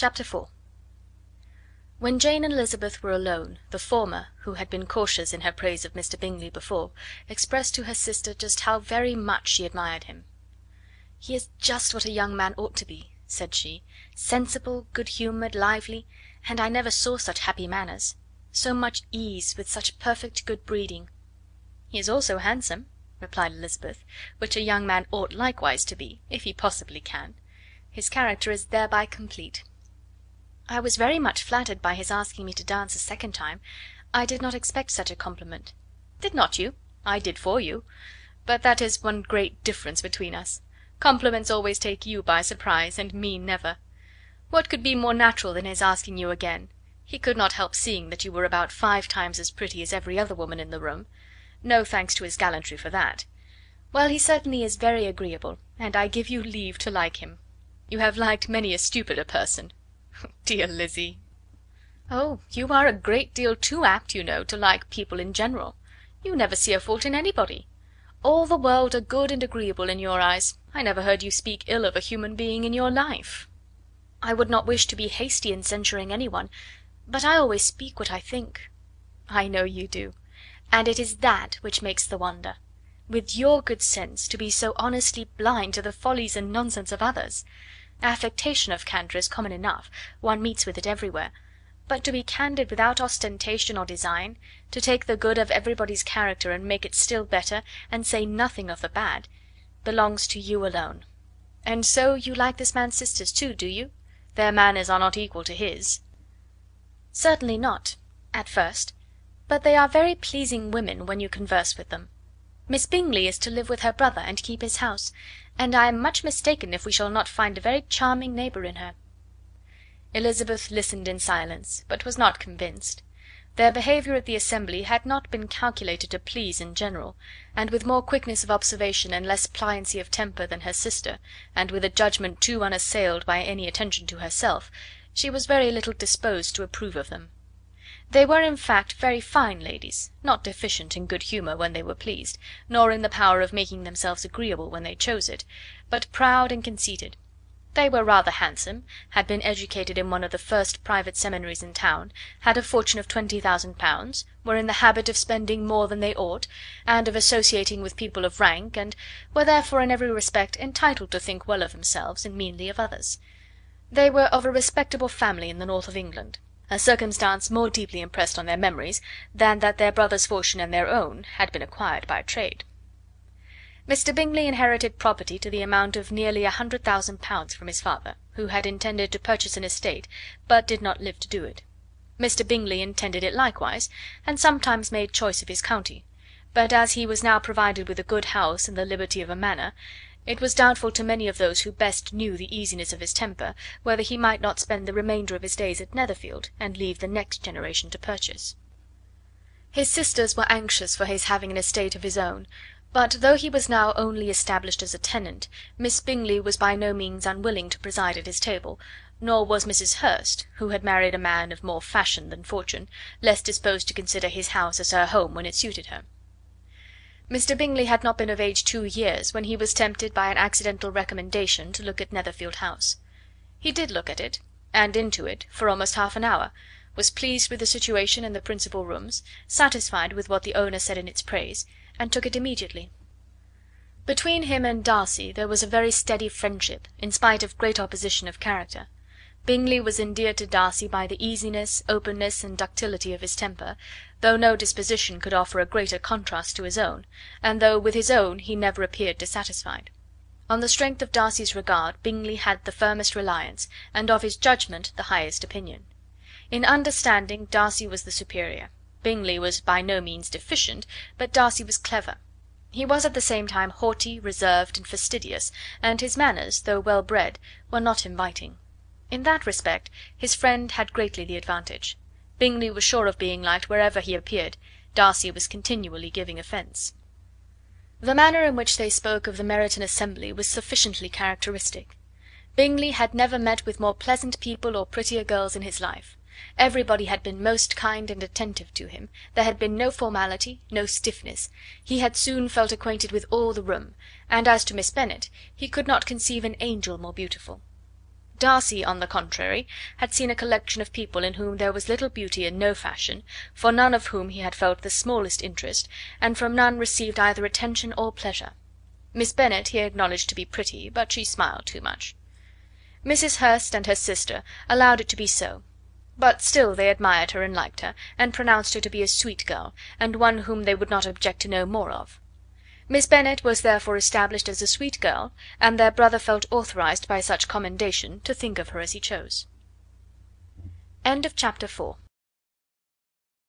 Chapter IV. When Jane and Elizabeth were alone, the former, who had been cautious in her praise of Mr. Bingley before, expressed to her sister just how very much she admired him. "He is just what a young man ought to be," said she; "sensible, good humoured, lively, and I never saw such happy manners. So much ease, with such perfect good breeding." "He is also handsome," replied Elizabeth, "which a young man ought likewise to be, if he possibly can. His character is thereby complete." "I was very much flattered by his asking me to dance a second time. I did not expect such a compliment." "Did not you? I did for you. But that is one great difference between us. Compliments always take you by surprise, and me never. What could be more natural than his asking you again? He could not help seeing that you were about five times as pretty as every other woman in the room. No thanks to his gallantry for that. Well, he certainly is very agreeable, and I give you leave to like him. You have liked many a stupider person. Dear Lizzy!" "Oh, you are a great deal too apt, you know, to like people in general. You never see a fault in anybody. All the world are good and agreeable in your eyes. I never heard you speak ill of a human being in your life." "I would not wish to be hasty in censuring any one, but I always speak what I think." "I know you do, and it is that which makes the wonder. With your good sense, to be so honestly blind to the follies and nonsense of others! Affectation of candour is common enough, one meets with it everywhere; but to be candid without ostentation or design, to take the good of everybody's character and make it still better, and say nothing of the bad, belongs to you alone. And so you like this man's sisters too, do you? Their manners are not equal to his." "Certainly not at first; but they are very pleasing women when you converse with them. Miss Bingley is to live with her brother and keep his house, and I am much mistaken if we shall not find a very charming neighbour in her." Elizabeth listened in silence, but was not convinced. Their behaviour at the assembly had not been calculated to please in general, and with more quickness of observation and less pliancy of temper than her sister, and with a judgment too unassailed by any attention to herself, she was very little disposed to approve of them. They were, in fact, very fine ladies, not deficient in good humour when they were pleased, nor in the power of making themselves agreeable when they chose it, but proud and conceited. They were rather handsome, had been educated in one of the first private seminaries in town, had a fortune of twenty thousand pounds, were in the habit of spending more than they ought, and of associating with people of rank, and were therefore in every respect entitled to think well of themselves and meanly of others. They were of a respectable family in the north of England a circumstance more deeply impressed on their memories than that their brother's fortune and their own had been acquired by trade. Mr. Bingley inherited property to the amount of nearly a hundred thousand pounds from his father, who had intended to purchase an estate, but did not live to do it. Mr. Bingley intended it likewise, and sometimes made choice of his county; but as he was now provided with a good house and the liberty of a manor, it was doubtful to many of those who best knew the easiness of his temper whether he might not spend the remainder of his days at Netherfield, and leave the next generation to purchase. His sisters were anxious for his having an estate of his own, but though he was now only established as a tenant, Miss Bingley was by no means unwilling to preside at his table, nor was Mrs. Hurst, who had married a man of more fashion than fortune, less disposed to consider his house as her home when it suited her. Mr. Bingley had not been of age two years when he was tempted by an accidental recommendation to look at Netherfield House. He did look at it, and into it, for almost half an hour, was pleased with the situation and the principal rooms, satisfied with what the owner said in its praise, and took it immediately. Between him and Darcy there was a very steady friendship, in spite of great opposition of character. Bingley was endeared to Darcy by the easiness, openness, and ductility of his temper, though no disposition could offer a greater contrast to his own, and though with his own he never appeared dissatisfied. On the strength of Darcy's regard Bingley had the firmest reliance, and of his judgment the highest opinion. In understanding Darcy was the superior. Bingley was by no means deficient, but Darcy was clever. He was at the same time haughty, reserved, and fastidious, and his manners, though well bred, were not inviting. In that respect his friend had greatly the advantage. Bingley was sure of being liked wherever he appeared; Darcy was continually giving offence. The manner in which they spoke of the Meryton assembly was sufficiently characteristic. Bingley had never met with more pleasant people or prettier girls in his life. Everybody had been most kind and attentive to him, there had been no formality, no stiffness, he had soon felt acquainted with all the room, and as to Miss Bennet, he could not conceive an angel more beautiful. Darcy, on the contrary, had seen a collection of people in whom there was little beauty and no fashion, for none of whom he had felt the smallest interest, and from none received either attention or pleasure. Miss Bennet he acknowledged to be pretty, but she smiled too much. Mrs. Hurst and her sister allowed it to be so; but still they admired her and liked her, and pronounced her to be a sweet girl, and one whom they would not object to know more of. Miss Bennet was therefore established as a sweet girl, and their brother felt authorized by such commendation to think of her as he chose. CHAPTER V.